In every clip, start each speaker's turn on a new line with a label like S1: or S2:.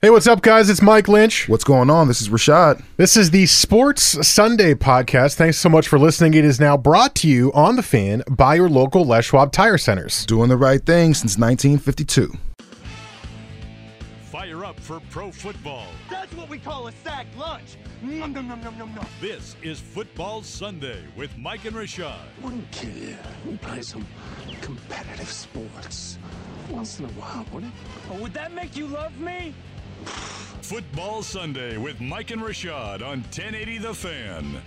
S1: Hey, what's up, guys? It's Mike Lynch.
S2: What's going on? This is Rashad.
S1: This is the Sports Sunday podcast. Thanks so much for listening. It is now brought to you on the fan by your local Les Schwab Tire Centers.
S2: Doing the right thing since 1952.
S3: Fire up for pro football.
S4: That's what we call a sack lunch. Nom, nom, nom, nom, nom, nom.
S3: This is Football Sunday with Mike and Rashad.
S5: Wouldn't kill you. We play some competitive sports once in a while, wouldn't it?
S4: Oh, would that make you love me?
S3: Football Sunday with Mike and Rashad on 1080 The Fan.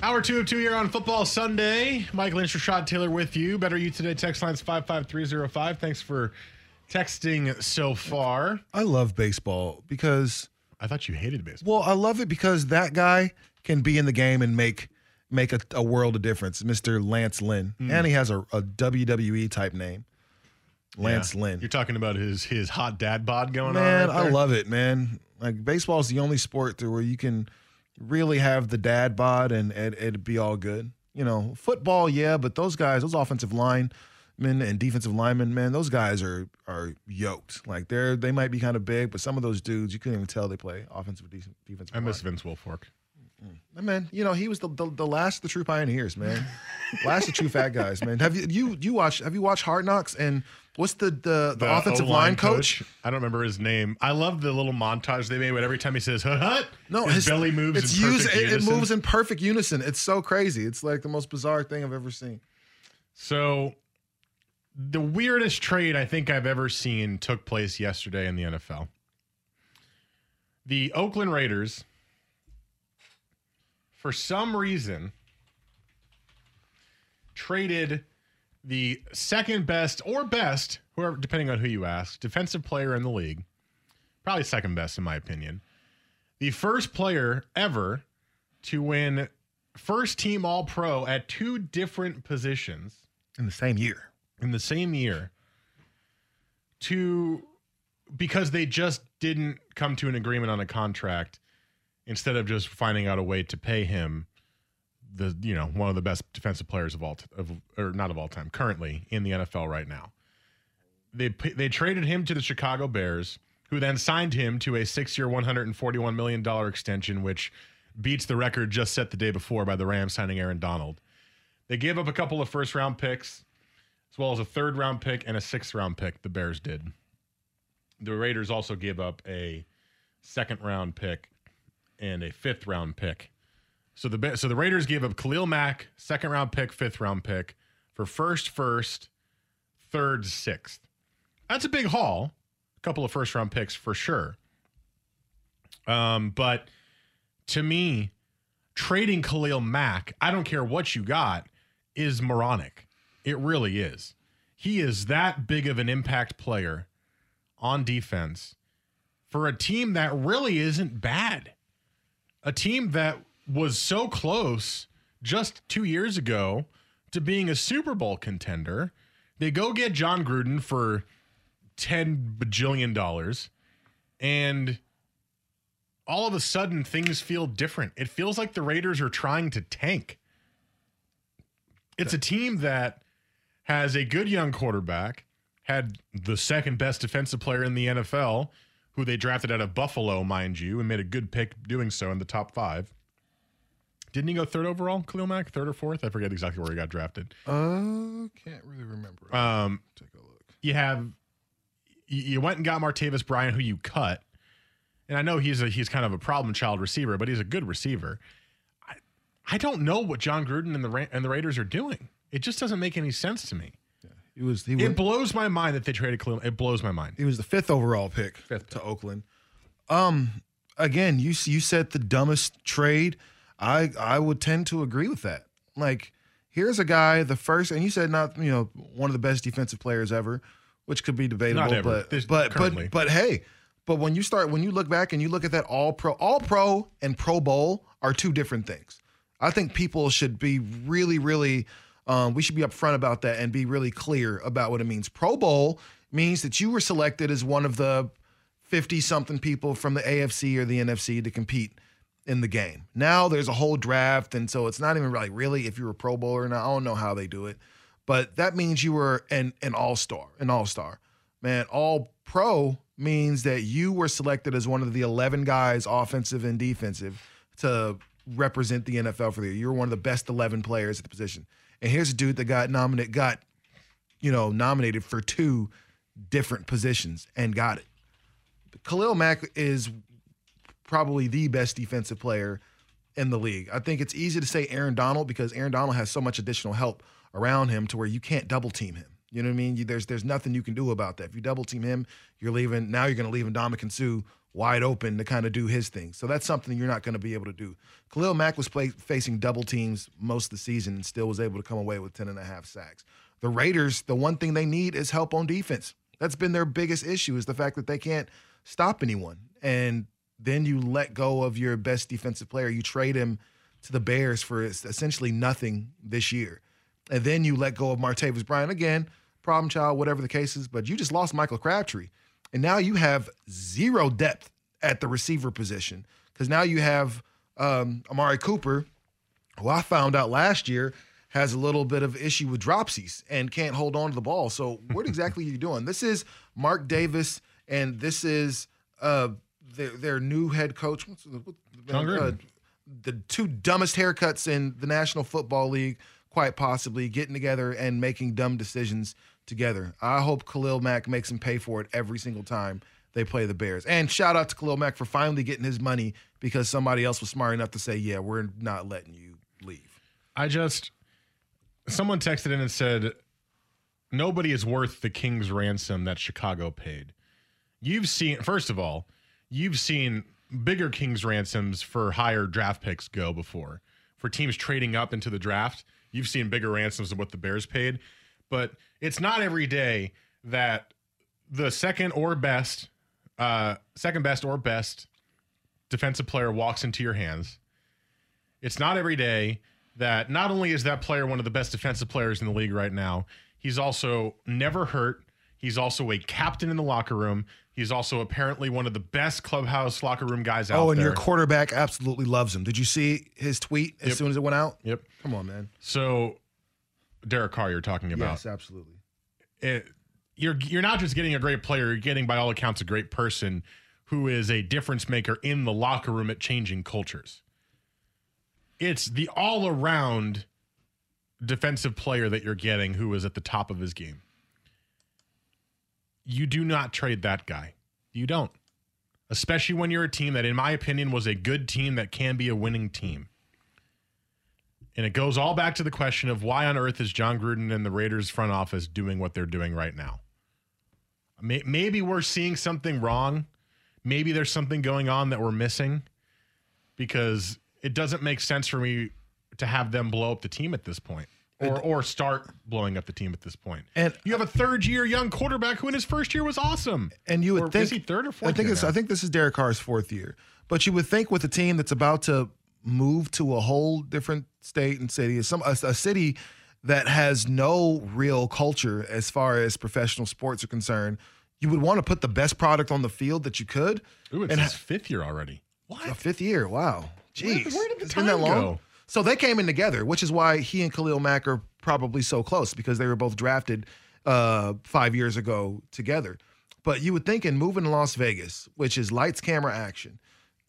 S1: Hour two of two here on Football Sunday. Mike Lynch, Rashad Taylor with you. Better you today. Text lines 55305. Thanks for texting so far.
S2: I love baseball because,
S1: I thought you hated baseball.
S2: well, I love it because that guy can be in the game and make make a, a world of difference. Mr. Lance Lynn, hmm. and he has a, a WWE type name, Lance
S1: Yeah.
S2: Lynn.
S1: You're talking about his his hot dad bod going on.
S2: Man,
S1: right
S2: I love it, man. Like baseball is the only sport to where you can really have the dad bod and it, it'd be all good. You know, football, yeah, but those guys, those offensive linemen and defensive linemen, man, those guys are are yoked. Like they're they might be kind of big, but some of those dudes you couldn't even tell they play offensive, decent defensive.
S1: I miss
S2: line.
S1: Vince Wilfork. Mm.
S2: Man, you know he was the, the the last of the true pioneers, man. last of the true fat guys, man. Have you you you watch Have you watched Hard Knocks and what's the the, the, offensive
S1: O-line
S2: line coach?
S1: I don't remember his name. I love the little montage they made. But every time he says "hut hut,"
S2: No,
S1: his, belly moves.
S2: It's
S1: in
S2: used.
S1: perfect
S2: It, it moves in perfect unison. It's so crazy. It's like the most bizarre thing I've ever seen.
S1: So, the weirdest trade I think I've ever seen took place yesterday in the NFL. The Oakland Raiders, for some reason, traded the second best or best, whoever, depending on who you ask, defensive player in the league, probably second best in my opinion, the first player ever to win first team All Pro at two different positions
S2: In the same year.
S1: in the same year to because they just didn't come to an agreement on a contract instead of just finding out a way to pay him the you know one of the best defensive players of all t- of or not of all time currently in the NFL right now. They they traded him to the Chicago Bears who then signed him to a 6-year 141 million dollar extension which beats the record just set the day before by the Rams signing Aaron Donald. They gave up a couple of first round picks as well as a third round pick and a sixth round pick. The Bears did. The Raiders also gave up a second round pick and a fifth round pick. So the so the Raiders gave up Khalil Mack, second round pick, fifth round pick for first, first, third, sixth. That's a big haul. A couple of first round picks for sure. Um, but to me, trading Khalil Mack, I don't care what you got, is moronic. It really is. He is that big of an impact player on defense for a team that really isn't bad. A team that was so close just two years ago to being a Super Bowl contender. They go get Jon Gruden for 10 bajillion dollars and all of a sudden things feel different. It feels like the Raiders are trying to tank. It's a team that has a good young quarterback, had the second best defensive player in the NFL, who they drafted out of Buffalo, mind you, and made a good pick doing so in the top five. Didn't he go third overall, Khalil Mack? Third or fourth? I forget exactly where he got drafted.
S2: Uh, can't really remember.
S1: Um,
S2: Take a look.
S1: you have you you went and got Martavis Bryant, who you cut, and I know he's a he's kind of a problem child receiver, but he's a good receiver. I I don't know what Jon Gruden and the Ra- and the Raiders are doing. It just doesn't make any sense to me.
S2: He was he
S1: It
S2: was,
S1: blows my mind that they traded Khalil. It blows my mind.
S2: he was the fifth overall pick
S1: Fifth
S2: to Oakland. Um, again, you you said the dumbest trade. I I would tend to agree with that. Like, here's a guy, the first, and you said not you know one of the best defensive players ever, which could be debatable,
S1: ever.
S2: but
S1: This-
S2: but
S1: currently.
S2: but but hey. But when you start, when you look back and you look at that all pro, all pro and pro bowl are two different things. I think people should be really, really, um, we should be upfront about that and be really clear about what it means. Pro Bowl means that you were selected as one of the 50 something people from the AFC or the NFC to compete in the game. Now there's a whole draft, and so it's not even like really if you're a Pro Bowler or not. I don't know how they do it. but that means you were an an all star, an all star. Man, all pro means that you were selected as one of the 11 guys, offensive and defensive, to represent the NFL for the year. You were one of the best 11 players at the position. And here's a dude that got nominated, got you know nominated for two different positions and got it. Khalil Mack is probably the best defensive player in the league. I think it's easy to say Aaron Donald because Aaron Donald has so much additional help around him to where you can't double team him. You know what I mean? You, there's there's nothing you can do about that. If you double team him, you're leaving. Now you're going to leave Ndamukong Suh wide open to kind of do his thing. So that's something you're not going to be able to do. Khalil Mack was play, facing double teams most of the season and still was able to come away with 10 and a half sacks. The Raiders, the one thing they need is help on defense. That's been their biggest issue is the fact that they can't stop anyone. And then you let go of your best defensive player. You trade him to the Bears for essentially nothing this year. And then you let go of Martavis Bryant again, problem child, whatever the case is. But you just lost Michael Crabtree. And now you have zero depth at the receiver position because now you have um, Amari Cooper, who I found out last year has a little bit of issue with dropsies and can't hold on to the ball. So what exactly are you doing? This is Mark Davis, and this is uh, their, their new head coach. What's the, what,
S1: Jon
S2: uh, the two dumbest haircuts in the National Football League, quite possibly getting together and making dumb decisions together. I hope Khalil Mack makes them pay for it every single time they play the Bears. And shout out to Khalil Mack for finally getting his money because somebody else was smart enough to say, "Yeah, we're not letting you leave."
S1: I just someone texted in and said nobody is worth the king's ransom that Chicago paid. You've seen first of all, you've seen bigger king's ransoms for higher draft picks go before. For teams trading up into the draft, you've seen bigger ransoms than what the Bears paid, but it's not every day that the second or best uh second best or best defensive player walks into your hands. It's not every day that not only is that player one of the best defensive players in the league right now, he's also never hurt. He's also a captain in the locker room. He's also apparently one of the best clubhouse locker room guys out there.
S2: Oh, and
S1: there.
S2: your quarterback absolutely loves him. Did you see his tweet as
S1: Yep.
S2: soon as it went out?
S1: yep.
S2: Come on, man.
S1: So, Derek Carr, you're talking about.
S2: Yes, absolutely.
S1: it, you're you're not just getting a great player, you're getting by all accounts a great person who is a difference maker in the locker room at changing cultures. It's the all around defensive player that you're getting who is at the top of his game. You do not trade that guy. You don't. Especially when you're a team that, in my opinion, was a good team that can be a winning team. And it goes all back to the question of why on earth is Jon Gruden and the Raiders front office doing what they're doing right now? Maybe we're seeing something wrong. Maybe there's something going on that we're missing because it doesn't make sense for me to have them blow up the team at this point or, or start blowing up the team at this point.
S2: And-
S1: you have a third year young quarterback who in his first year was awesome.
S2: And you would
S1: Or
S2: think
S1: is he third or fourth
S2: I think
S1: year
S2: it's,
S1: now?
S2: I think this is Derek Carr's fourth year. But you would think with a team that's about to move to a whole different state and city, some a, a city that has no real culture as far as professional sports are concerned, you would want to put the best product on the field that you could.
S1: Ooh, it's
S2: and
S1: his fifth year already.
S2: a fifth year. Wow. Jeez.
S1: Where- where did the
S2: It's been that
S1: time
S2: long.
S1: go?
S2: So they came in together, which is why he and Khalil Mack are probably so close because they were both drafted uh, five years ago together. But you would think in moving to Las Vegas, which is lights, camera, action,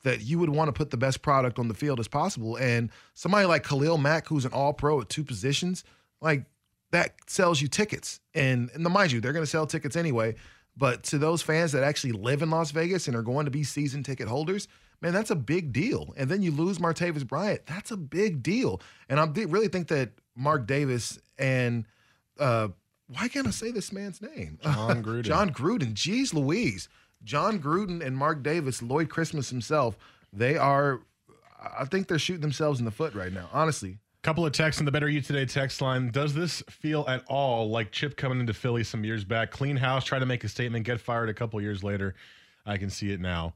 S2: that you would want to put the best product on the field as possible. And somebody like Khalil Mack, who's an all pro at two positions, like that sells you tickets. And, and mind you, they're going to sell tickets anyway. But to those fans that actually live in Las Vegas and are going to be season ticket holders, man, that's a big deal. And then you lose Martavis Bryant. That's a big deal. And I really think that Mark Davis and uh, why can't I say this man's name?
S1: Jon Gruden.
S2: Jon Gruden. Jeez Louise. Jon Gruden and Mark Davis, Lloyd Christmas himself, they are, I think they're shooting themselves in the foot right now, honestly.
S1: Couple of texts in the Better You Today text line. Does this feel at all like Chip coming into Philly some years back? Clean house, try to make a statement, get fired a couple years later. I can see it now.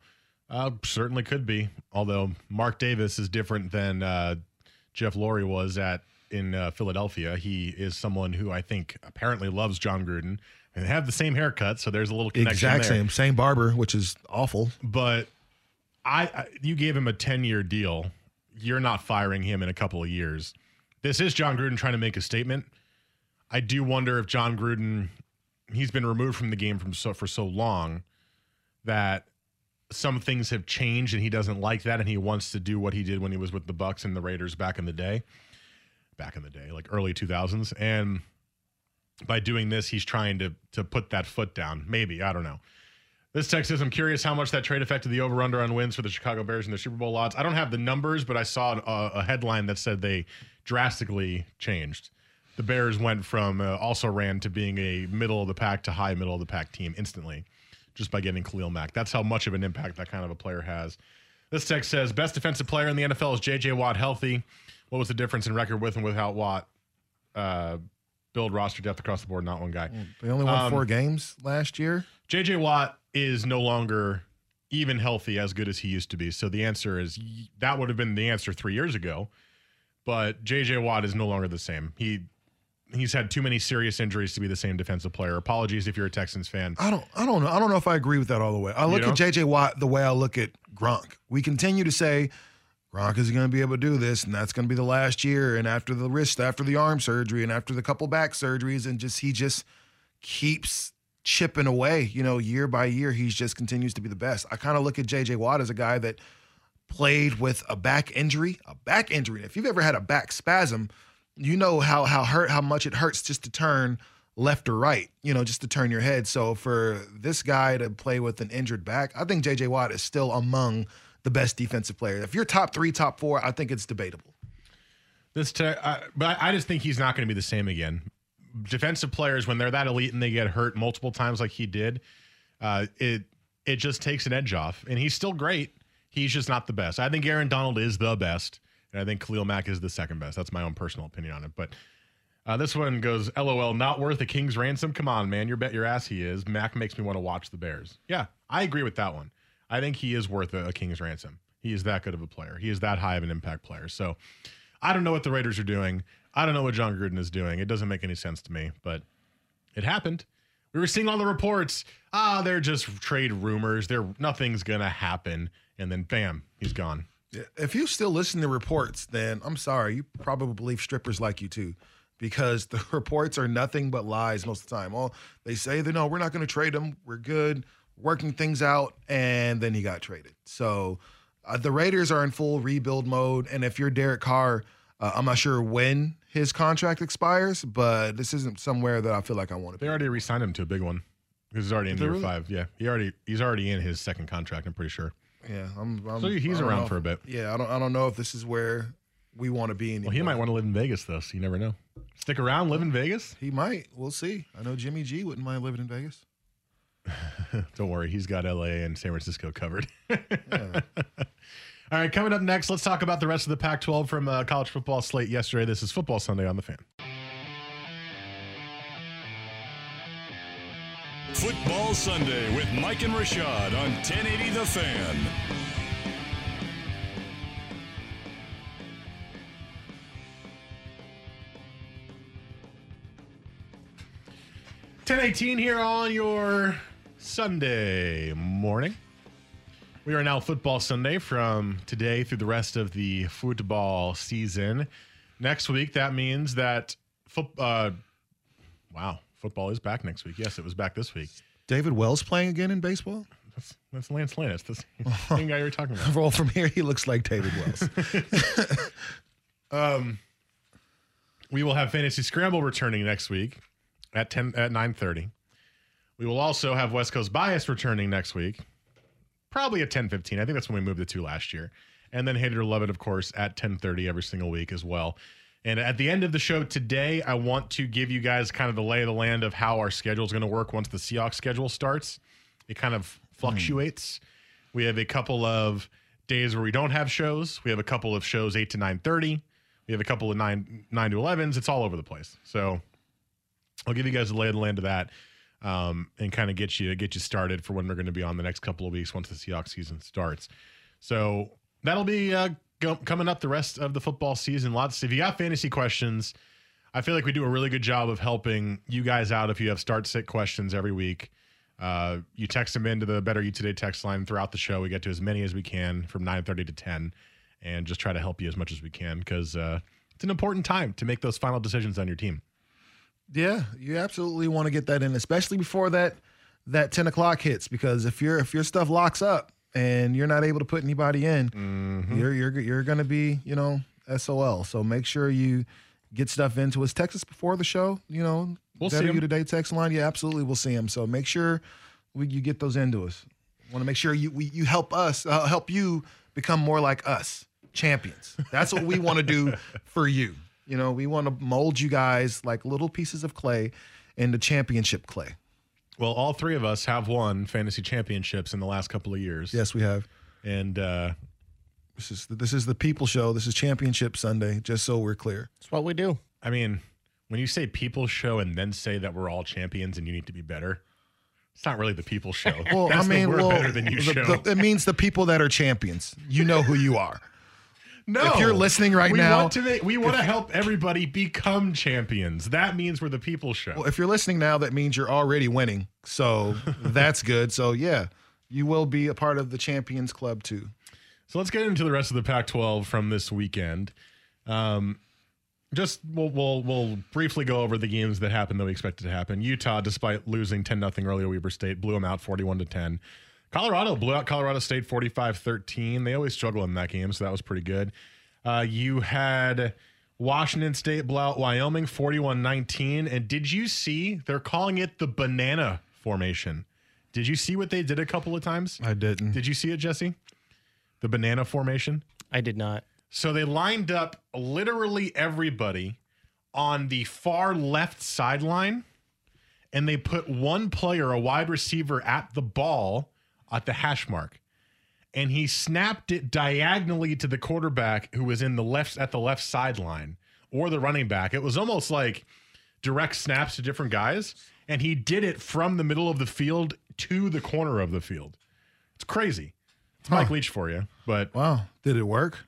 S1: Uh, certainly could be. Although Mark Davis is different than uh, Jeff Lurie was at in uh, Philadelphia. He is someone who I think apparently loves Jon Gruden and they have the same haircut, so there's a little connection
S2: Exact
S1: there.
S2: same, same barber, which is awful.
S1: But I, I you gave him a 10 year deal. You're not firing him in a couple of years. This is Jon Gruden trying to make a statement. I do wonder if Jon Gruden, he's been removed from the game from so for so long that some things have changed and he doesn't like that and he wants to do what he did when he was with the Bucs and the Raiders back in the day. Back in the day, like early 2000s and by doing this he's trying to to put that foot down. Maybe, I don't know. This text says, I'm curious how much that trade affected the over under on wins for the Chicago Bears in the Super Bowl odds. I don't have the numbers, but I saw a, a headline that said they drastically changed. The Bears went from uh, also ran to being a middle of the pack to high middle of the pack team instantly just by getting Khalil Mack. That's how much of an impact that kind of a player has. This text says, best defensive player in the NFL is J.J. Watt healthy. What was the difference in record with and without Watt? Uh, build roster depth across the board, not one guy.
S2: They only won
S1: Um,
S2: four games last year.
S1: JJ Watt is no longer even healthy as good as he used to be. So the answer is that would have been the answer three years ago. But JJ Watt is no longer the same. He he's had too many serious injuries to be the same defensive player. Apologies if you're a Texans fan.
S2: I don't I don't know. I don't know if I agree with that all the way. I look
S1: don't?
S2: at JJ Watt the way I look at Gronk. We continue to say Gronk is going to be able to do this, and that's going to be the last year. And after the wrist, after the arm surgery, and after the couple back surgeries, and just he just keeps chipping away. You know, year by year, he just continues to be the best. I kind of look at JJ Watt as a guy that played with a back injury, a back injury. If you've ever had a back spasm, you know how how hurt how much it hurts just to turn left or right, you know, just to turn your head. So for this guy to play with an injured back, I think JJ Watt is still among the best defensive players. If you're top 3, top 4, I think it's debatable.
S1: This, I, but I just think he's not going to be the same again. Defensive players, when they're that elite and they get hurt multiple times like he did, uh, it it just takes an edge off. And he's still great. He's just not the best. I think Aaron Donald is the best, and I think Khalil Mack is the second best. That's my own personal opinion on it. But uh, this one goes, LOL, not worth a king's ransom. Come on, man, you bet your ass he is. Mack makes me want to watch the Bears. Yeah, I agree with that one. I think he is worth a, a king's ransom. He is that good of a player. He is that high of an impact player. So I don't know what the Raiders are doing. I don't know what Jon Gruden is doing. It doesn't make any sense to me, but it happened. We were seeing all the reports. Ah, they're just trade rumors. They're nothing's gonna happen, and then bam, he's gone.
S2: If you still listen to reports, then I'm sorry, you probably believe strippers like you too. Because the reports are nothing but lies most of the time. Oh, they say that no, we're not going to trade him. We're good, working things out, and then he got traded. So uh, the Raiders are in full rebuild mode. And if you're Derek Carr, uh, I'm not sure when his contract expires, but this isn't somewhere that I feel like I want to
S1: They
S2: be.
S1: already re-signed him to a big one. He's already in year
S2: really?
S1: five. Yeah, he already he's already in his second contract. I'm pretty sure.
S2: Yeah, I'm. I'm
S1: So he's around for a bit.
S2: Yeah, I don't. I don't know if this is where we want to be anymore.
S1: Well, he might want to live in Vegas though. So you never know. Stick around, live in Vegas.
S2: He might. We'll see. I know Jimmy G wouldn't mind living in Vegas.
S1: Don't worry, he's got L.A. and San Francisco covered.
S2: Yeah.
S1: All right, coming up next, let's talk about the rest of the Pac 12 from uh, college football slate yesterday. This is Football Sunday on the fan.
S3: Football Sunday with Mike and Rashad on 1080 The Fan.
S1: Ten eighteen here on your Sunday morning. We are now Football Sunday from today through the rest of the football season. Next week, that means that foot. Uh, wow, football is back next week. Yes, it was back this week.
S2: David Wells playing again in baseball?
S1: That's, that's Lance Lane. It's the same- guy you were talking about.
S2: Roll from here, he looks like David Wells.
S1: um, We will have Fantasy Scramble returning next week at ten at nine thirty. We will also have West Coast Bias returning next week, probably at ten fifteen. I think that's when we moved it to last year. And then Hater Love It, of course, at ten thirty every single week as well. And at the end of the show today, I want to give you guys kind of the lay of the land of how our schedule is going to work once the Seahawks schedule starts. It kind of fluctuates. We have a couple of days where we don't have shows. We have a couple of shows eight to nine thirty. We have a couple of nine nine to elevens. It's all over the place. So I'll give you guys the lay of the land of that, um, and kind of get you get you started for when we're going to be on the next couple of weeks once the Seahawks season starts. So that'll be uh, go, coming up the rest of the football season. Lots. If you got fantasy questions, I feel like we do a really good job of helping you guys out. If you have start sit questions every week, uh, you text them into the Better You Today text line throughout the show. We get to as many as we can from nine thirty to ten, and just try to help you as much as we can because uh, it's an important time to make those final decisions on your team.
S2: Yeah, you absolutely want to get that in, especially before that that ten o'clock hits, because if your if your stuff locks up and you're not able to put anybody in,
S1: Mm-hmm.
S2: you're you're you're going to be you know SOL. So make sure you get stuff into us. Text us before the show. You know,
S1: We'll see
S2: Better. You today text line. Yeah, absolutely, we'll see them. So make sure we, you get those into us. Want to make sure you we, you help us uh, help you become more like us, champions. That's what we want to do for you. You know, we want to mold you guys like little pieces of clay into championship clay.
S1: Well, all three of us have won fantasy championships in the last couple of years.
S2: Yes, we have.
S1: And uh,
S2: This is this is the people show. This is championship Sunday. Just so we're clear.
S6: That's what we do.
S1: I mean, when you say people show and then say that we're all champions and you need to be better, it's not really the people show.
S2: Well,
S1: That's
S2: I mean,
S1: the we're
S2: well,
S1: better than you
S2: the-
S1: show.
S2: the- it means the people that are champions. You know who you are.
S1: No,
S2: if you're listening right
S1: we
S2: now-
S1: want to make, we want to help everybody become champions. That means we're the people show.
S2: Well, if you're listening now, that means you're already winning. So that's good. So yeah, you will be a part of the champions club too.
S1: So let's get into the rest of the Pac-12 from this weekend. Um, just we'll, we'll we'll briefly go over the games that happened that we expected to happen. Utah, despite losing 10 nothing earlier, Weber State blew them out 41 to 10. Colorado blew out Colorado State 45-13. They always struggle in that game, so that was pretty good. Uh, you had Washington State blow out Wyoming 41-19. And did you see they're calling it the banana formation? Did you see what they did a couple of times?
S2: I didn't.
S1: Did you see it, Jesse? The banana formation.
S6: I did not.
S1: So they lined up literally everybody on the far left sideline, and they put one player, a wide receiver, at the ball at the hash mark. And he snapped it diagonally to the quarterback who was in the left at the left sideline or the running back. It was almost like direct snaps to different guys. And he did it from the middle of the field to the corner of the field. It's crazy. It's Mike Leach for you. But
S2: Wow, did it work?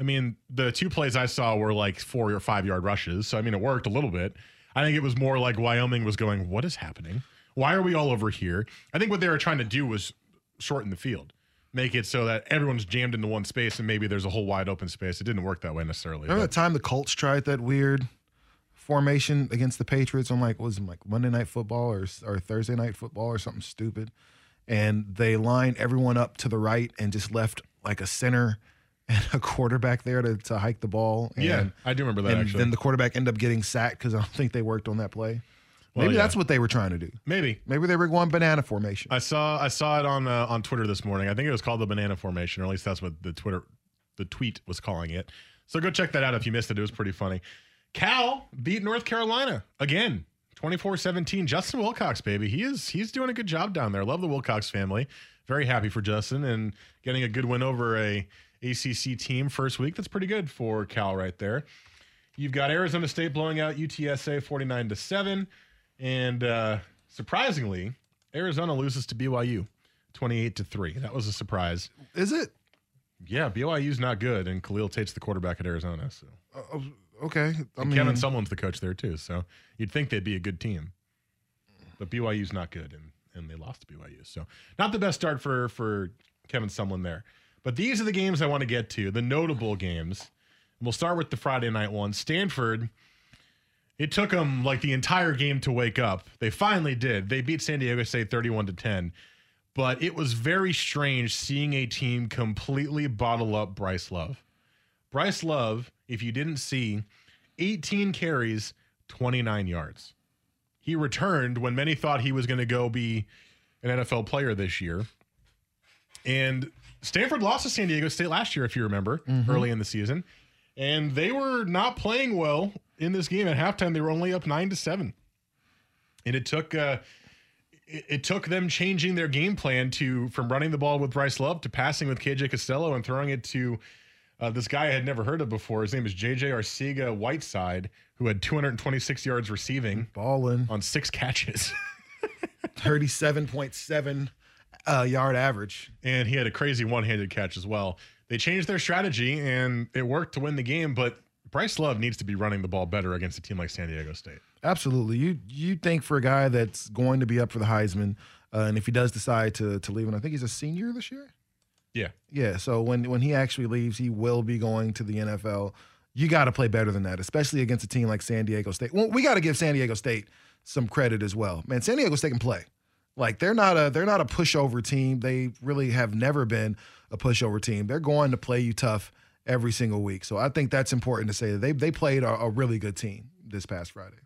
S1: I mean, the two plays I saw were like four or five yard rushes. So, I mean, it worked a little bit. I think it was more like Wyoming was going, What is happening? Why are we all over here? I think what they were trying to do was shorten the field, make it so that everyone's jammed into one space and maybe there's a whole wide open space. It didn't work that way necessarily.
S2: Remember
S1: but-
S2: that time the Colts tried that weird formation against the Patriots on like was it like Monday night football or or Thursday night football or something stupid, and they lined everyone up to the right and just left like a center and a quarterback there to, to hike the ball. And,
S1: yeah, I do remember that
S2: and
S1: actually.
S2: then the quarterback ended up getting sacked because I don't think they worked on that play.
S1: Well,
S2: Maybe
S1: yeah.
S2: that's what they were trying to do.
S1: maybe.
S2: Maybe they were going banana formation.
S1: I saw I saw it on uh, on Twitter this morning. I think it was called the banana formation, or at least that's what the Twitter the tweet was calling it. So go check that out if you missed it. It was pretty funny. Cal beat North Carolina again, 24-17. Justin Wilcox, baby. He is he's doing a good job down there. Love the Wilcox family. Very happy for Justin and getting a good win over a ACC team first week. That's pretty good for Cal right there. You've got Arizona State blowing out UTSA 49 to 7. And uh, surprisingly, Arizona loses to BYU 28 to 3. That was a surprise.
S2: Is it?
S1: Yeah, BYU's not good, and Khalil Tate's the quarterback at Arizona. So
S2: Okay. I
S1: and
S2: mean,
S1: Kevin Sumlin's the coach there too. So you'd think they'd be a good team. But BYU's not good and, and they lost to BYU. So not the best start for for Kevin Sumlin there. But these are the games I want to get to, the notable games. And We'll start with the Friday night one. Stanford it took them like the entire game to wake up. They finally did. They beat San Diego State 31 to 10. But it was very strange seeing a team completely bottle up Bryce Love. Bryce Love, if you didn't see, 18 carries, 29 yards. He returned when many thought he was going to go be an NFL player this year. And Stanford lost to San Diego State last year, if you remember, mm-hmm. early in the season. And they were not playing well in this game. At halftime, they were only up nine to seven. And it took uh, it, it took them changing their game plan to from running the ball with Bryce Love to passing with KJ Costello and throwing it to uh, this guy I had never heard of before. His name is JJ Arcega Whiteside, who had 226 yards receiving
S2: balling
S1: on six catches.
S2: 37.7 uh, yard average.
S1: and he had a crazy one-handed catch as well. They changed their strategy and it worked to win the game, but Bryce Love needs to be running the ball better against a team like San Diego State.
S2: Absolutely. You you think for a guy that's going to be up for the Heisman, uh, and if he does decide to to leave, and I think he's a senior this year.
S1: Yeah.
S2: Yeah. So when when he actually leaves, he will be going to the NFL. you got to play better than that, especially against a team like San Diego State. Well, we got to give San Diego State some credit as well. Man, San Diego State can play. Like they're not a they're not a pushover team. They really have never been a pushover team. They're going to play you tough every single week. So I think that's important to say that they they played a, a really good team this past Friday.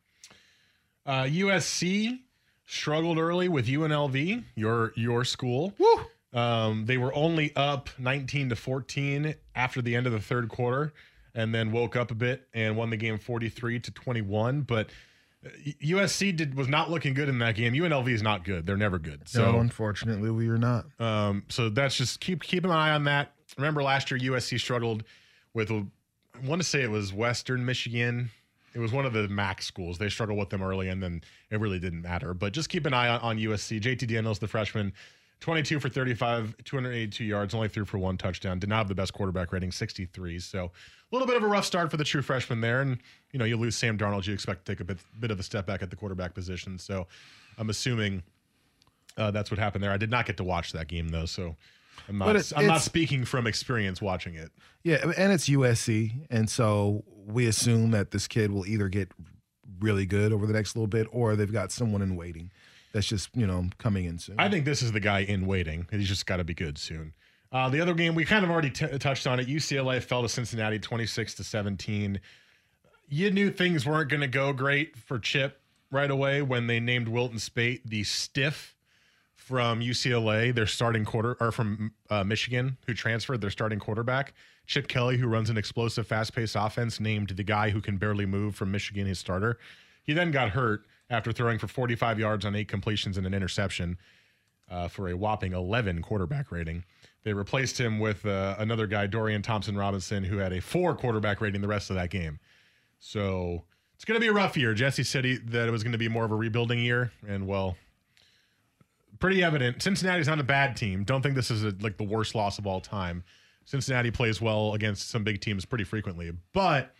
S1: Uh, USC struggled early with UNLV, your your school.
S2: Woo!
S1: Um, they were only up 19 to 14 after the end of the third quarter, and then woke up a bit and won the game 43 to 21. But uh, USC did was not looking good in that game. UNLV is not good; they're never good. So,
S2: no, unfortunately, we are not.
S1: um, so that's just keep keep an eye on that. Remember last year USC struggled with I want to say it was Western Michigan. It was one of the MAC schools. They struggled with them early, and then it really didn't matter. But just keep an eye on, on USC. JT Daniels, the freshman, 22 for 35, 282 yards, only threw for one touchdown. Did not have the best quarterback rating, 63. So a little bit of a rough start for the true freshman there. And, you know, you lose Sam Darnold, you expect to take a bit, bit of a step back at the quarterback position. So I'm assuming uh, that's what happened there. I did not get to watch that game, though. So I'm not, I'm not speaking from experience watching it.
S2: Yeah, and it's USC, and so we assume that this kid will either get really good over the next little bit, or they've got someone in waiting that's just you know coming in soon.
S1: I think this is the guy in waiting. He's just got to be good soon. Uh, the other game we kind of already t- touched on it. UCLA fell to Cincinnati, twenty six to seventeen. You knew things weren't going to go great for Chip right away when they named Wilton Speight the stiff from UCLA, their starting quarter, or from uh, Michigan, who transferred their starting quarterback. Chip Kelly, who runs an explosive, fast paced offense, named the guy who can barely move from Michigan his starter. He then got hurt after throwing for 45 yards on eight completions and an interception uh, for a whopping 11 quarterback rating. They replaced him with uh, another guy, Dorian Thompson Robinson, who had a four quarterback rating the rest of that game. So it's going to be a rough year. Jesse said he, that it was going to be more of a rebuilding year, and well, pretty evident. Cincinnati's not a bad team. Don't think this is a, like the worst loss of all time. Cincinnati plays well against some big teams pretty frequently, but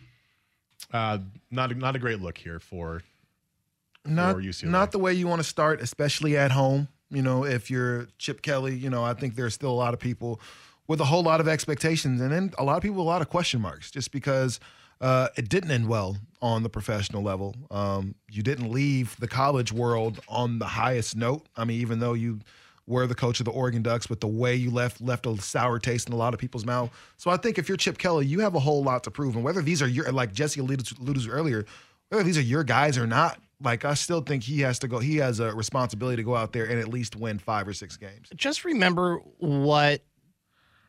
S1: uh, not not a great look here for
S2: not
S1: for UCLA.
S2: not the way you want to start, especially at home. You know, if you're Chip Kelly, you know, I think there's still a lot of people with a whole lot of expectations, and then a lot of people with a lot of question marks, just because uh, it didn't end well on the professional level. Um, you didn't leave the college world on the highest note. I mean, even though you were the coach of the Oregon Ducks, but the way you left left a sour taste in a lot of people's mouth. So I think if you're Chip Kelly, you have a whole lot to prove, and whether these are your like Jesse alluded to, alluded to earlier, whether these are your guys or not, like I still think he has to go. He has a responsibility to go out there and at least win five or six games.
S6: just remember what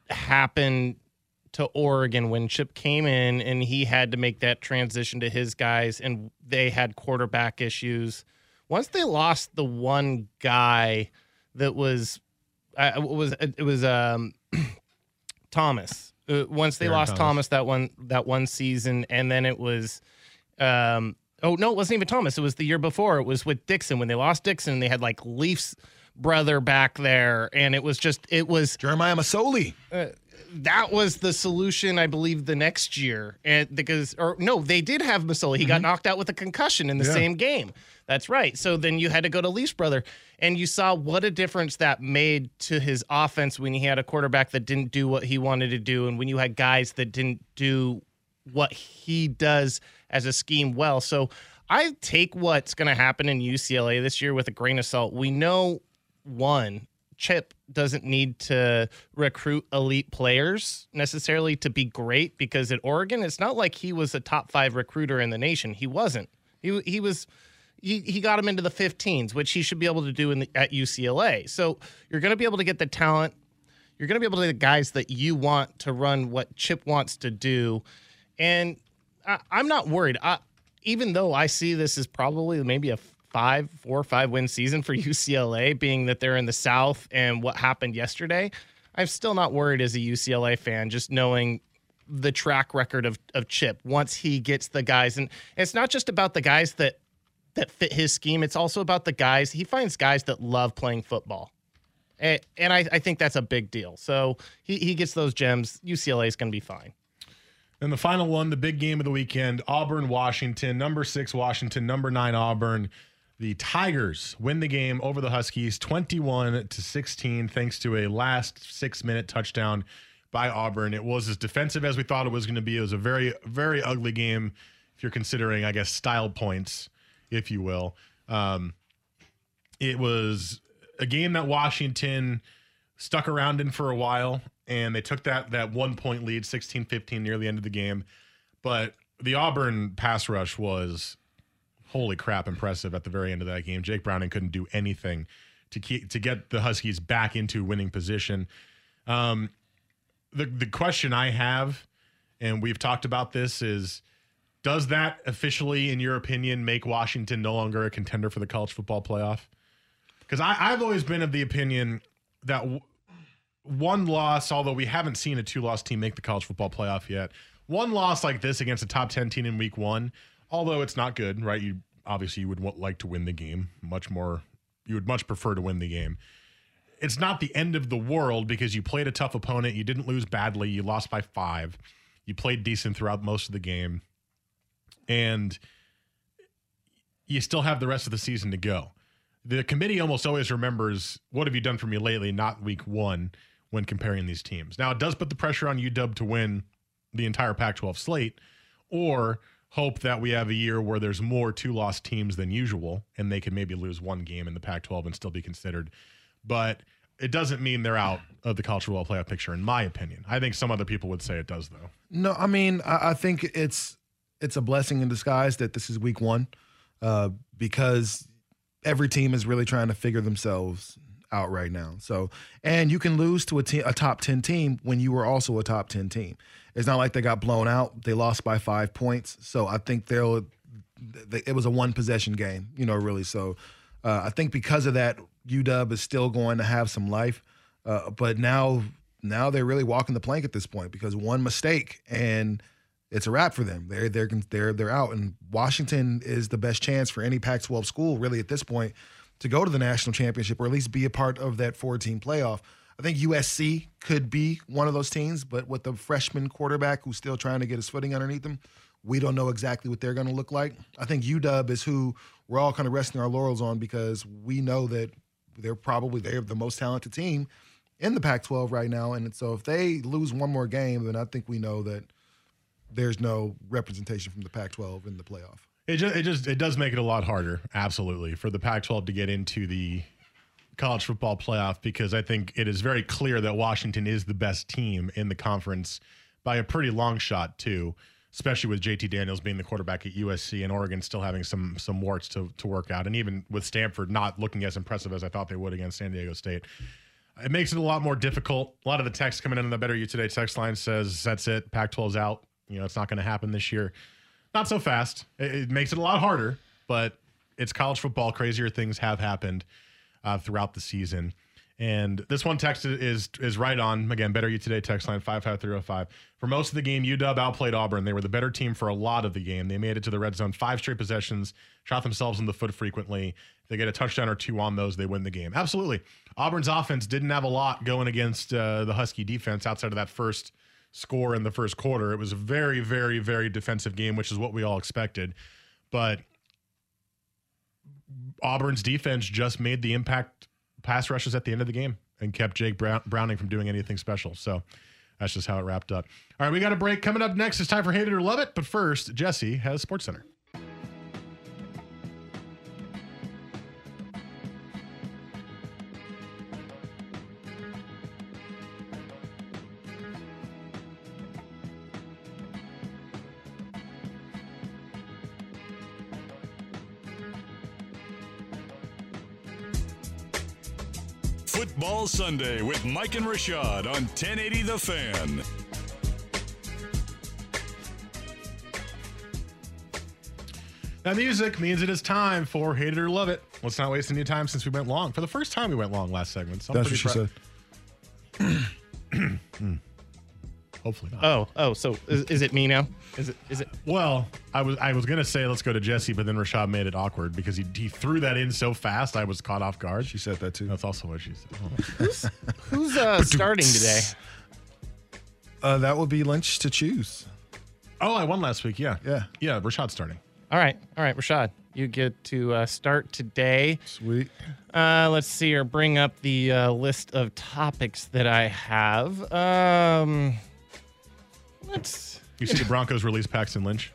S6: happened to Oregon when Chip came in and he had to make that transition to his guys and they had quarterback issues. Once they lost the one guy that was uh, it was it was um Thomas. Uh, once they
S1: Aaron
S6: lost
S1: Thomas.
S6: Thomas. that one that one season and then it was um oh no, it wasn't even Thomas. It was the year before. It was with Dixon when they lost Dixon they had like Leafs brother back there and it was just it was
S2: Jeremiah Masoli.
S6: That was the solution, I believe, the next year. And because, or no, they did have Masoli. He got mm-hmm. knocked out with a concussion in the
S2: Yeah.
S6: same game. That's right. So then you had to go to Leafs brother, and you saw what a difference that made to his offense when he had a quarterback that didn't do what he wanted to do, and when you had guys that didn't do what he does as a scheme well. So I take what's going to happen in UCLA this year with a grain of salt. We know one Chip doesn't need to recruit elite players necessarily to be great because at Oregon, it's not like he was a top five recruiter in the nation. He wasn't. He he was. He, he got him into the 15s, which he should be able to do in the, at UCLA. So you're going to be able to get the talent. You're going to be able to get the guys that you want to run what Chip wants to do, and I, I'm not worried. I, even though I see this as probably maybe a five, four or five win season for UCLA, being that they're in the South and what happened yesterday, I'm still not worried as a UCLA fan, just knowing the track record of, of Chip once he gets the guys. And it's not just about the guys that that fit his scheme. It's also about the guys. He finds guys that love playing football. And, and I, I think that's a big deal. So he, he gets those gems. UCLA is going to be fine.
S1: And the final one, the big game of the weekend Auburn, Washington, number six, Washington, number nine, Auburn. The Tigers win the game over the Huskies 21 to 16, thanks to a last six minute touchdown by Auburn. It was as defensive as we thought it was going to be. It was a very, very ugly game if you're considering, I guess, style points, if you will. Um, it was a game that Washington stuck around in for a while, and they took that that one point lead, 16-15 near the end of the game. But the Auburn pass rush was holy crap impressive at the very end of that game. Jake Browning couldn't do anything to keep to get the Huskies back into winning position. Um, the the question I have, and we've talked about this, is does that officially, in your opinion, make Washington no longer a contender for the college football playoff? Because I've always been of the opinion that w- one loss, although we haven't seen a two loss team make the college football playoff yet, one loss like this against a top 10 team in week one, although it's not good, right? You obviously you would want, like to win the game much more, you would much prefer to win the game. It's not the end of the world because you played a tough opponent. You didn't lose badly. You lost by five. You played decent throughout most of the game. And you still have the rest of the season to go the committee almost always remembers what have you done for me lately, not week one when comparing these teams. Now it does put the pressure on UW to win the entire Pac-12 slate, or hope that we have a year where there's more two-loss teams than usual, and they can maybe lose one game in the Pac-12 and still be considered. But it doesn't mean they're out of the college football playoff picture, in my opinion. I think some other people would say it does, though.
S2: No, I mean, I, I think it's it's a blessing in disguise that this is week one, uh, because every team is really trying to figure themselves out right now. So, and you can lose to a, te- a top 10 team when you were also a top 10 team. It's not like they got blown out. They lost by five points. So I think they'll, they, it was a one possession game, you know, really. So uh, I think because of that, UW is still going to have some life. Uh, but now, now they're really walking the plank at this point because one mistake and it's a wrap for them. They're they're they're they're out, and Washington is the best chance for any Pac-12 school really at this point to go to the national championship or at least be a part of that four-team playoff. I think USC could be one of those teams, but with the freshman quarterback who's still trying to get his footing underneath him, we don't know exactly what they're going to look like. I think UW is who we're all kind of resting our laurels on because we know that they're probably they're the most talented team in the Pac-12 right now, and so if they lose one more game, then I think we know that there's no representation from the Pac-12 in the playoff.
S1: It just it just it does make it a lot harder, absolutely, for the Pac-12 to get into the college football playoff because I think it is very clear that Washington is the best team in the conference by a pretty long shot too, especially with JT Daniels being the quarterback at USC and Oregon still having some some warts to to work out, and even with Stanford not looking as impressive as I thought they would against San Diego State. It makes it a lot more difficult. A lot of the text coming in on the Better You Today text line says that's it. Pac-12's out. You know, it's not going to happen this year. Not so fast. It, it, makes it a lot harder, but it's college football. Crazier things have happened uh, throughout the season. And this one text is is right on. Again, better you today text line 55305. For most of the game, UW outplayed Auburn. They were the better team for a lot of the game. They made it to the red zone five straight possessions, shot themselves in the foot frequently. If they get a touchdown or two on those, they win the game. Absolutely. Auburn's offense didn't have a lot going against uh, the Husky defense outside of that first score in the first quarter. It was a very, very, very defensive game, which is what we all expected. But Auburn's defense just made the impact pass rushes at the end of the game and kept Jake Brown- Browning from doing anything special. So that's just how it wrapped up. All right, we got a break coming up next. It's time for Hate It or Love It. But first, Jesse has Sports Center.
S3: Football Sunday with Mike and Rashad on 1080 The Fan.
S1: That music means it is time for Hate It or Love It. Let's not waste any time since we went long. For the first time, we went long last segment. So
S2: That's what
S1: pretty
S2: she
S1: proud-
S2: said. Hmm.
S1: Hopefully not.
S6: Oh, oh, so is, is it me now? Is it is it
S1: Well, I was I was gonna say let's go to Jesse, but then Rashad made it awkward because he, he threw that in so fast I was caught off guard.
S2: She said that too.
S1: That's also what she said.
S6: who's uh starting today?
S2: Uh, that would be Lynch to choose.
S1: Oh, I won last week. Yeah,
S2: Yeah.
S1: yeah. Rashad's starting.
S6: All right, all right, Rashad. You get to uh, start today.
S2: Sweet.
S6: Uh, let's see or bring up the uh, list of topics that I have. Um, let's.
S1: You see the Broncos release Paxton Lynch?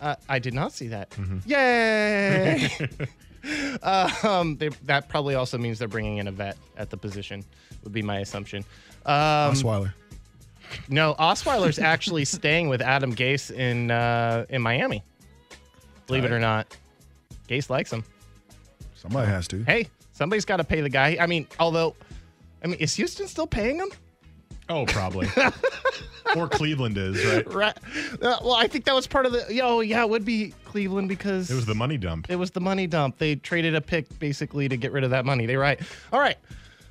S6: Uh, I did not see that. Yay! um, they, that probably also means they're bringing in a vet at the position. Would be my assumption. Um,
S2: Osweiler.
S6: no, Osweiler's actually staying with Adam Gase in uh, in Miami. Believe it or not, Gase likes him.
S2: Somebody has to.
S6: Hey, somebody's got to pay the guy. I mean, although, I mean, is Houston still paying him?
S1: Oh, probably. or Cleveland is, right?
S6: Right. Uh, well, I think that was part of the. Yo, yeah, it would be Cleveland because
S1: It was the money dump.
S6: It was the money dump. They traded a pick basically to get rid of that money. They right. All right.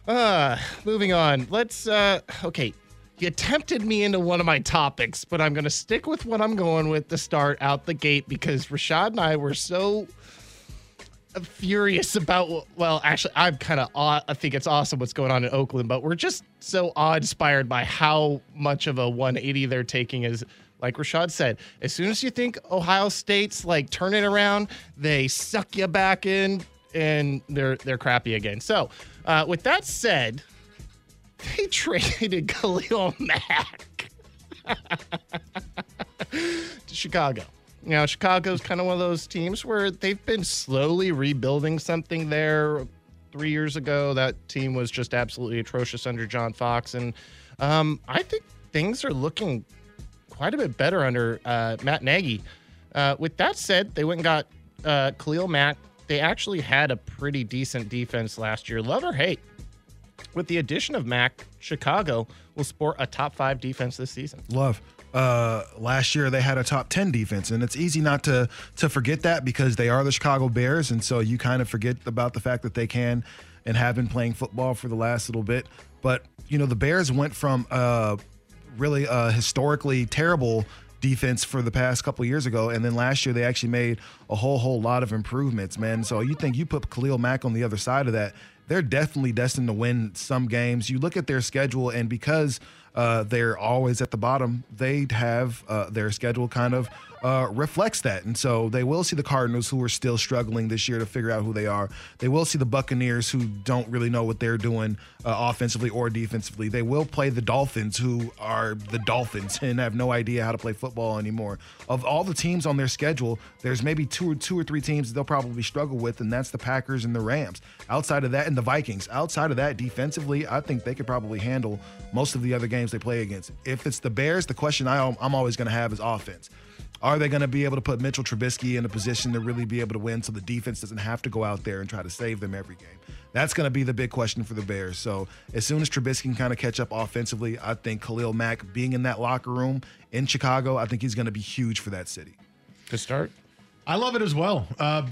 S6: Uh, moving on. Let's. Uh, okay. You tempted me into one of my topics, but I'm going to stick with what I'm going with to start out the gate because Rashad and I were so furious about well actually i'm kind of aw- i think it's awesome what's going on in oakland but we're just so awe-inspired by how much of a 180 they're taking Is like rashad said as soon as you think ohio state's like turning around they suck you back in and they're they're crappy again. So uh, with that said they traded khalil mack to chicago now, Chicago's kind of one of those teams where they've been slowly rebuilding something there. Three years ago, that team was just absolutely atrocious under John Fox. And um, I think things are looking quite a bit better under uh, Matt Nagy. Uh, with that said, they went and got uh, Khalil Mack. They actually had a pretty decent defense last year. Love or hate, with the addition of Mack, Chicago will sport a top five defense this season.
S2: Love. Uh, last year they had a top 10 defense and it's easy not to to forget that because they are the Chicago Bears and so you kind of forget about the fact that they can and have been playing football for the last little bit. But you know the Bears went from uh really a historically terrible defense for the past couple years ago and then last year they actually made a whole whole lot of improvements man. So you think you put Khalil Mack on the other side of that they're definitely destined to win some games. You look at their schedule and because uh, they're always at the bottom. They'd have uh, their schedule kind of uh, reflects that, and so they will see the Cardinals, who are still struggling this year to figure out who they are. They will see the Buccaneers, who don't really know what they're doing uh, offensively or defensively. They will play the Dolphins, who are the Dolphins and have no idea how to play football anymore. Of all the teams on their schedule, there's maybe two or two or three teams they'll probably struggle with, and that's the Packers and the Rams. Outside of that, and the Vikings. Outside of that, defensively, I think they could probably handle most of the other games they play against. If it's the Bears, the question I, I'm always going to have is offense. Are they going to be able to put Mitchell Trubisky in a position to really be able to win so the defense doesn't have to go out there and try to save them every game? That's going to be the big question for the Bears. So as soon as Trubisky can kind of catch up offensively, I think Khalil Mack being in that locker room in Chicago, I think he's going to be huge for that city.
S6: To start.
S1: I love it as well. Uh,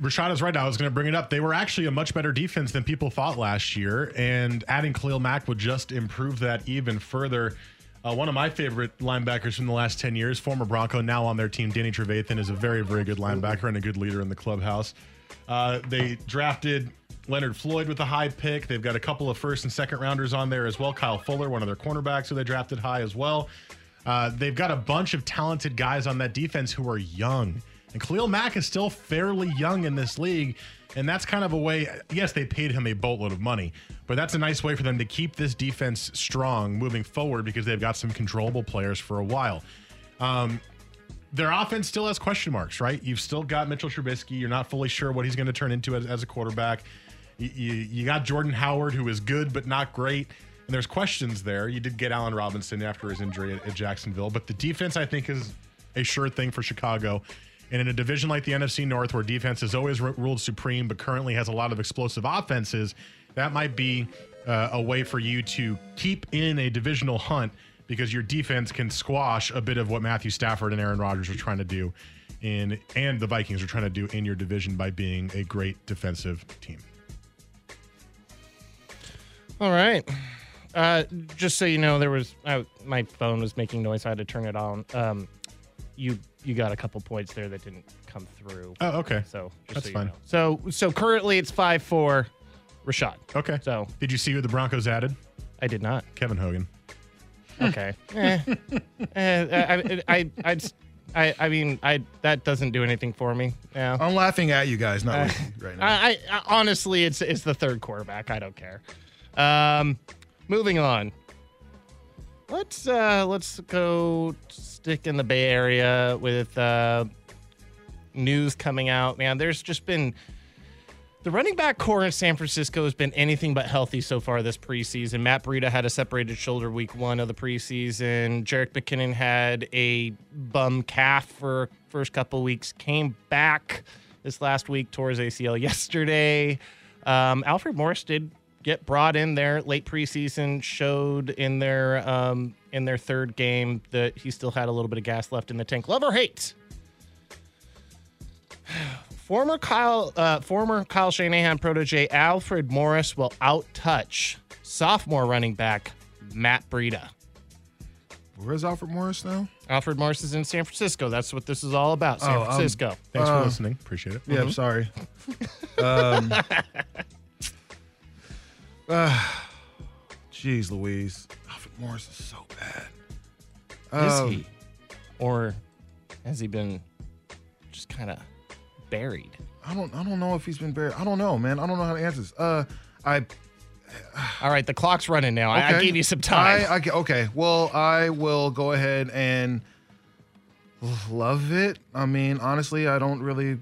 S1: Rashad is right now. I was going to bring it up. They were actually a much better defense than people thought last year, and adding Khalil Mack would just improve that even further. Uh, one of my favorite linebackers from the last 10 years, former Bronco, now on their team, Danny Trevathan, is a very, very good linebacker and a good leader in the clubhouse. Uh, they drafted Leonard Floyd with a high pick. They've got a couple of first and second rounders on there as well. Kyle Fuller, one of their cornerbacks who they drafted high as well. Uh, they've got a bunch of talented guys on that defense who are young. And Khalil Mack is still fairly young in this league. And that's kind of a way, yes, they paid him a boatload of money, but that's a nice way for them to keep this defense strong moving forward because they've got some controllable players for a while. Um, their offense still has question marks, right? You've still got Mitchell Trubisky. You're not fully sure what he's going to turn into as, as a quarterback. You, you, you got Jordan Howard, who is good but not great. And there's questions there. You did get Allen Robinson after his injury at, at Jacksonville, but the defense, I think, is a sure thing for Chicago. And in a division like the NFC North, where defense has always ruled supreme, but currently has a lot of explosive offenses, that might be uh, a way for you to keep in a divisional hunt because your defense can squash a bit of what Matthew Stafford and Aaron Rodgers are trying to do in and the Vikings are trying to do in your division by being a great defensive team.
S6: All right. Uh, just so you know, there was uh, my phone was making noise. I had to turn it on. Um, you you got a couple points there that didn't come through.
S1: Oh, okay.
S6: So
S1: That's
S6: so
S1: fine.
S6: know. So so currently it's five four, Rashad.
S1: Okay.
S6: So
S1: Did you see who the Broncos added?
S6: I did not.
S1: Kevin Hogan.
S6: Okay. eh. Eh, I, I, I, I, I mean, I that doesn't do anything for me. Yeah.
S2: I'm laughing at you guys, not
S6: Uh,
S2: right now.
S6: I, I honestly, it's it's the third quarterback. I don't care. Um, moving on. Let's uh let's go stick in the Bay Area with uh news coming out. Man, there's just been the running back core in San Francisco has been anything but healthy so far this preseason. Matt Breida had a separated shoulder week one of the preseason. Jerick McKinnon had a bum calf for first couple weeks. Came back this last week, tore his ACL yesterday. Um, Alfred Morris did get brought in there late preseason. Showed in their um, in their third game that he still had a little bit of gas left in the tank. Love or hate? Former Kyle, uh, former Kyle Shanahan protege Alfred Morris will outtouch sophomore running back Matt Breida.
S2: Where's Alfred Morris now?
S6: Alfred Morris is in San Francisco. That's what this is all about. San
S2: Oh, um,
S6: Francisco.
S1: Thanks
S2: Uh,
S1: for listening. Appreciate it.
S2: Yeah, I'm sorry. um, uh, Jeez Louise. Alfred Morris is so bad.
S6: is
S2: Um,
S6: he, or has he been just kind of buried?
S2: I don't I don't know if he's been buried. I don't know, man. I don't know how to answer this. Uh I
S6: All right, the clock's running now. I- I gave you some time.
S2: I, I okay. Well, I will go ahead and love it. I mean, honestly, I don't really.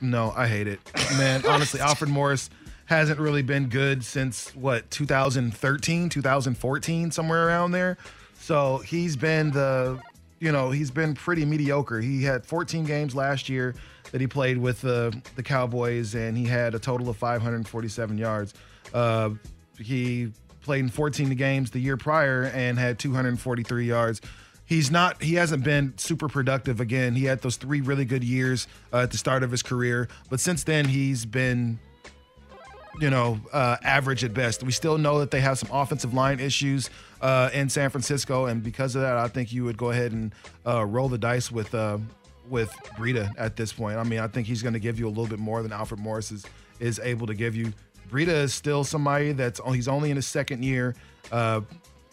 S2: No, I hate it, man. honestly, Alfred Morris hasn't really been good since what 2013, 2014, somewhere around there. So he's been the, you know, he's been pretty mediocre. He had 14 games last year that he played with the the Cowboys, and he had a total of 547 yards. Uh, he played in 14 games the year prior and had 243 yards. He's not. He hasn't been super productive again. He had those three really good years uh, at the start of his career, but since then he's been you know, uh, average at best. We still know that they have some offensive line issues uh, in San Francisco, and because of that, I think you would go ahead and uh, roll the dice with uh, with Breida at this point. I mean, I think he's going to give you a little bit more than Alfred Morris is is able to give you. Breida is still somebody that's he's only in his second year. Uh,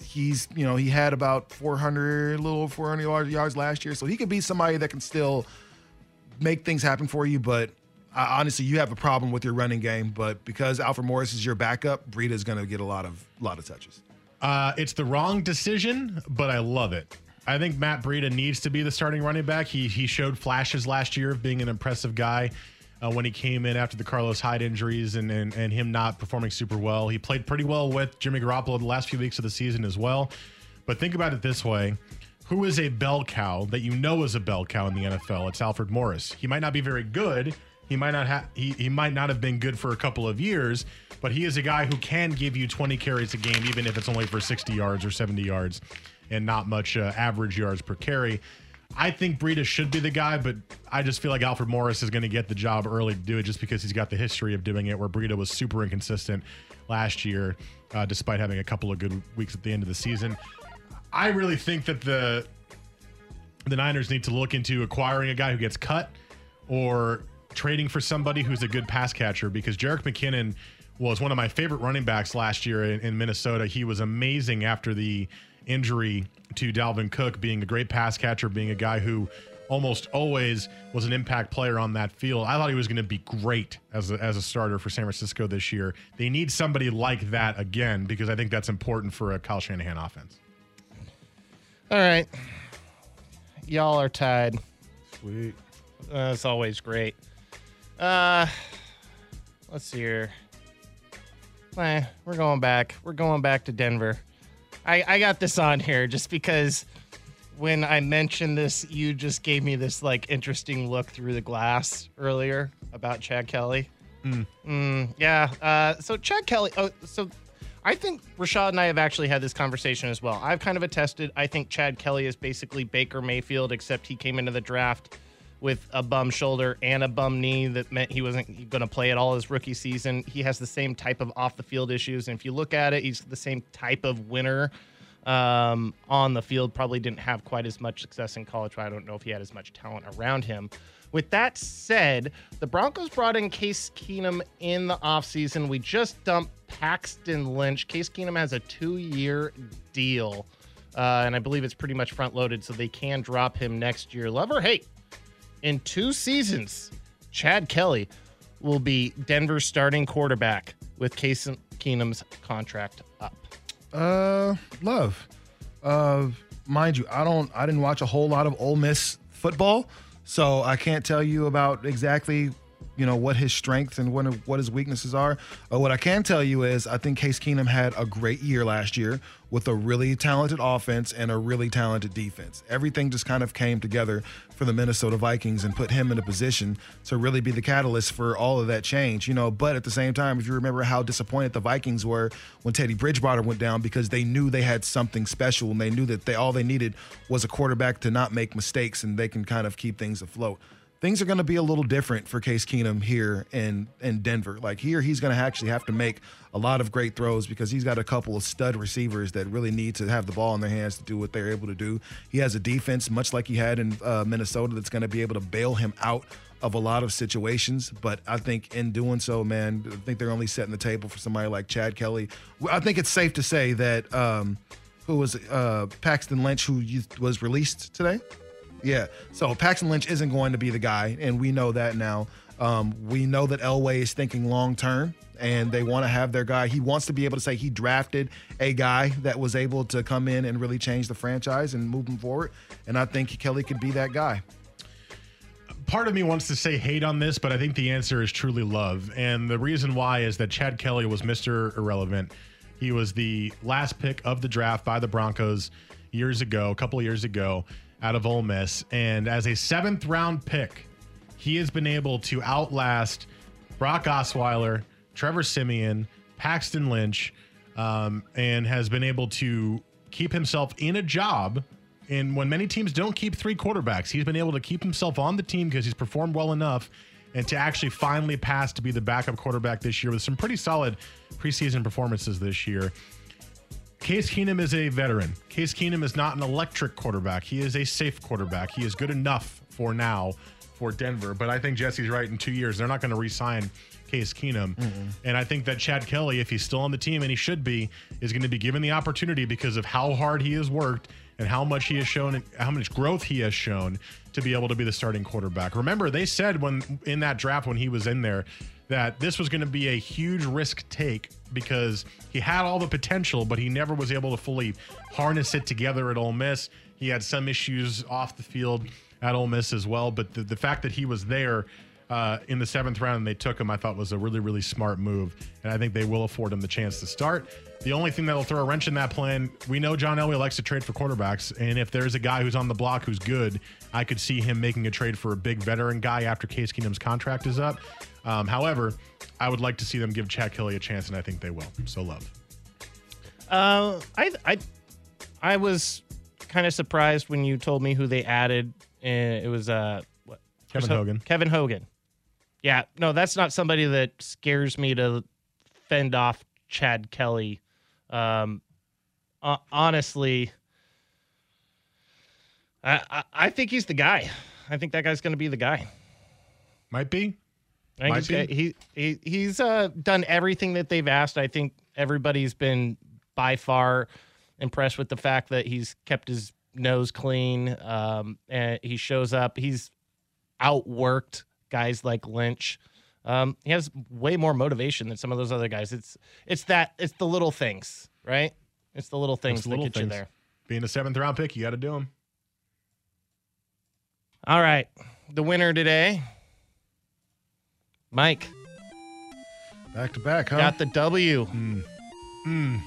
S2: he's you know he had about 400 a little 400 yards- yards last year, so he could be somebody that can still make things happen for you. But uh, honestly, you have a problem with your running game. But because Alfred Morris is your backup, Breida is going to get a lot of lot of touches.
S1: Uh, it's the wrong decision, but I love it. I think Matt Breida needs to be the starting running back. He he showed flashes last year of being an impressive guy uh, when he came in after the Carlos Hyde injuries and, and and him not performing super well. He played pretty well with Jimmy Garoppolo the last few weeks of the season as well. But think about it this way. Who is a bell cow that you know is a bell cow in the NFL? It's Alfred Morris. He might not be very good. He might not have he, he might not have been good for a couple of years, but he is a guy who can give you 20 carries a game, even if it's only for 60 yards or 70 yards and not much uh, average yards per carry. I think Breida should be the guy, but I just feel like Alfred Morris is going to get the job early to do it just because he's got the history of doing it, where Breida was super inconsistent last year, uh, despite having a couple of good weeks at the end of the season. I really think that the the Niners need to look into acquiring a guy who gets cut or trading for somebody who's a good pass catcher because Jerick McKinnon was one of my favorite running backs last year in, in Minnesota. He was amazing after the injury to Dalvin Cook, being a great pass catcher, being a guy who almost always was an impact player on that field. I thought he was going to be great as a, as a starter for San Francisco this year. They need somebody like that again because I think that's important for a Kyle Shanahan offense.
S6: All right, y'all are tied.
S2: Sweet.
S6: Uh, it's always great. Uh, let's see here. Eh, we're going back. We're going back to Denver. I, I got this on here just because when I mentioned this, you just gave me this like interesting look through the glass earlier about Chad Kelly. Mm, yeah. Uh, so Chad Kelly. Oh, so I think Rashad and I have actually had this conversation as well. I've kind of attested. I think Chad Kelly is basically Baker Mayfield, except he came into the draft with a bum shoulder and a bum knee that meant he wasn't going to play at all his rookie season. He has the same type of off the field issues. And if you look at it, he's the same type of winner um, on the field. Probably didn't have quite as much success in college. I don't know if he had as much talent around him. With that said, the Broncos brought in Case Keenum in the offseason. We just dumped Paxton Lynch. Case Keenum has a two year deal uh, and I believe it's pretty much front loaded, so they can drop him next year. Love or hate, in two seasons, Chad Kelly will be Denver's starting quarterback with Case Keenum's contract up.
S2: Uh, love. Uh, mind you, I don't. I didn't watch a whole lot of Ole Miss football, so I can't tell you about exactly, you know, what his strengths and what what his weaknesses are. Uh, what I can tell you is, I think Case Keenum had a great year last year with a really talented offense and a really talented defense. Everything just kind of came together for the Minnesota Vikings and put him in a position to really be the catalyst for all of that change, you know. But at the same time, if you remember how disappointed the Vikings were when Teddy Bridgewater went down because they knew they had something special and they knew that they all they needed was a quarterback to not make mistakes and they can kind of keep things afloat things are going to be a little different for Case Keenum here in in Denver. Like here, he's going to actually have to make a lot of great throws because he's got a couple of stud receivers that really need to have the ball in their hands to do what they're able to do. He has a defense much like he had in uh, Minnesota that's going to be able to bail him out of a lot of situations. But I think in doing so, man, I think they're only setting the table for somebody like Chad Kelly. I think it's safe to say that. Um, who was uh, Paxton Lynch, who was released today? Yeah. So Paxton Lynch isn't going to be the guy, and we know that now. Um, we know that Elway is thinking long term, and they want to have their guy. He wants to be able to say he drafted a guy that was able to come in and really change the franchise and move them forward. And I think Kelly could be that guy.
S1: Part of me wants to say hate on this, but I think the answer is truly love. And the reason why is that Chad Kelly was Mr. Irrelevant. He was the last pick of the draft by the Broncos years ago, a couple of years ago out of Ole Miss. And as a seventh round pick, he has been able to outlast Brock Osweiler, Trevor Siemian, Paxton Lynch, um, and has been able to keep himself in a job. And when many teams don't keep three quarterbacks, he's been able to keep himself on the team because he's performed well enough and to actually finally pass to be the backup quarterback this year with some pretty solid preseason performances this year. Case Keenum is a veteran. Case Keenum is not an electric quarterback. He is a safe quarterback. He is good enough for now for Denver. But I think Jesse's right. In two years, they're not going to re-sign Case Keenum. Mm-hmm. And I think that Chad Kelly, if he's still on the team, and he should be, is going to be given the opportunity because of how hard he has worked and how much he has shown, and how much growth he has shown to be able to be the starting quarterback. Remember, they said when in that draft when he was in there that this was going to be a huge risk take because he had all the potential, but he never was able to fully harness it together at Ole Miss. He had some issues off the field at Ole Miss as well, but the, the fact that he was there uh, in the seventh round and they took him, I thought was a really, really smart move. And I think they will afford him the chance to start. The only thing that'll throw a wrench in that plan, we know John Elway likes to trade for quarterbacks. And if there's a guy who's on the block who's good, I could see him making a trade for a big veteran guy after Case Keenum's contract is up. Um, however, I would like to see them give Chad Kelly a chance, and I think they will. So love.
S6: Uh, I I I was kind of surprised when you told me who they added. And it was uh what?
S1: Kevin Hogan.
S6: Kevin Hogan. Yeah, no, that's not somebody that scares me to fend off Chad Kelly. Um, uh, honestly, I, I I think he's the guy. I think that guy's going to be the guy.
S1: Might be.
S6: He's, he, he he's uh, done everything that they've asked. I think everybody's been by far impressed with the fact that he's kept his nose clean. Um, and he shows up. He's outworked guys like Lynch. Um, he has way more motivation than some of those other guys. It's it's that it's the little things, right? It's the little things the that get things. you there.
S1: Being a seventh round pick, you got to do them.
S6: All right, the winner today Mike.
S2: Back to back, huh?
S6: Got the W.
S1: Mm. Mm.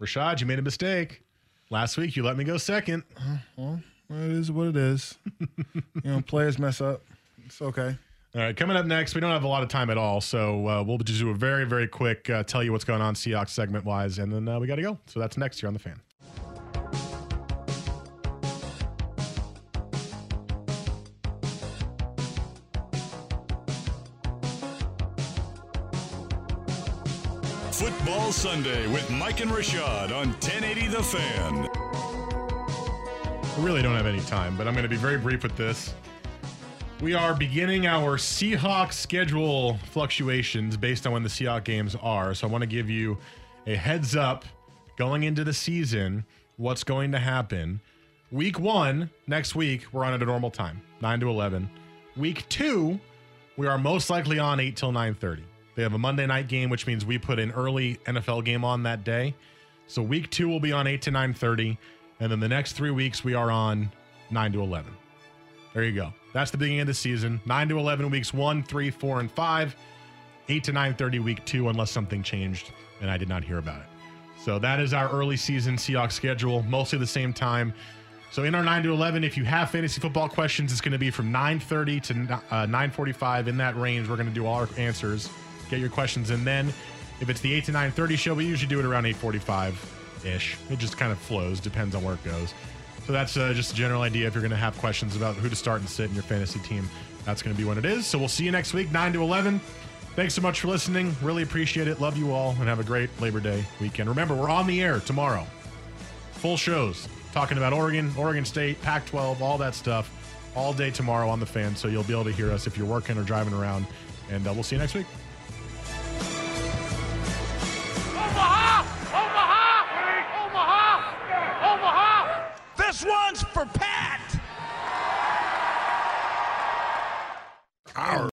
S1: Rashad, you made a mistake. Last week you let me go second.
S2: Uh, well, it is what it is. you know, players mess up. It's okay.
S1: All right, coming up next, we don't have a lot of time at all, so uh, we'll just do a very, very quick uh, tell you what's going on Seahawks segment wise, and then uh, we got to go. So that's next here on the fan.
S3: Sunday with Mike and Rashad on 1080 The Fan.
S1: I really don't have any time, but I'm going to be very brief with this. We are beginning our Seahawks schedule fluctuations based on when the Seahawks games are. So I want to give you a heads up going into the season what's going to happen. Week one, next week, we're on at a normal time, 9 to 11. Week two, we are most likely on 8 till 9.30. They have a Monday night game, which means we put an early NFL game on that day. So week two will be on 8 to 9.30. And then the next three weeks, we are on 9 to 11. There you go. That's the beginning of the season. 9 to 11 weeks 1, 3, 4, and 5. 8 to 9.30 week 2 unless something changed and I did not hear about it. So that is our early season Seahawks schedule, mostly the same time. So in our 9 to 11, if you have fantasy football questions, it's going to be from 9.30 to uh, 9.45. In that range, we're going to do all our answers. Get your questions in then. If it's the 8 to 9.30 show, we usually do it around 8.45-ish. It just kind of flows, depends on where it goes. So that's uh, just a general idea. If you're going to have questions about who to start and sit in your fantasy team, that's going to be when it is. So we'll see you next week, 9 to 11. Thanks so much for listening. Really appreciate it. Love you all and have a great Labor Day weekend. Remember, we're on the air tomorrow. Full shows talking about Oregon, Oregon State, Pac 12, all that stuff all day tomorrow on the fan. So you'll be able to hear us if you're working or driving around. And uh, we'll see you next week. One's for Pat. Our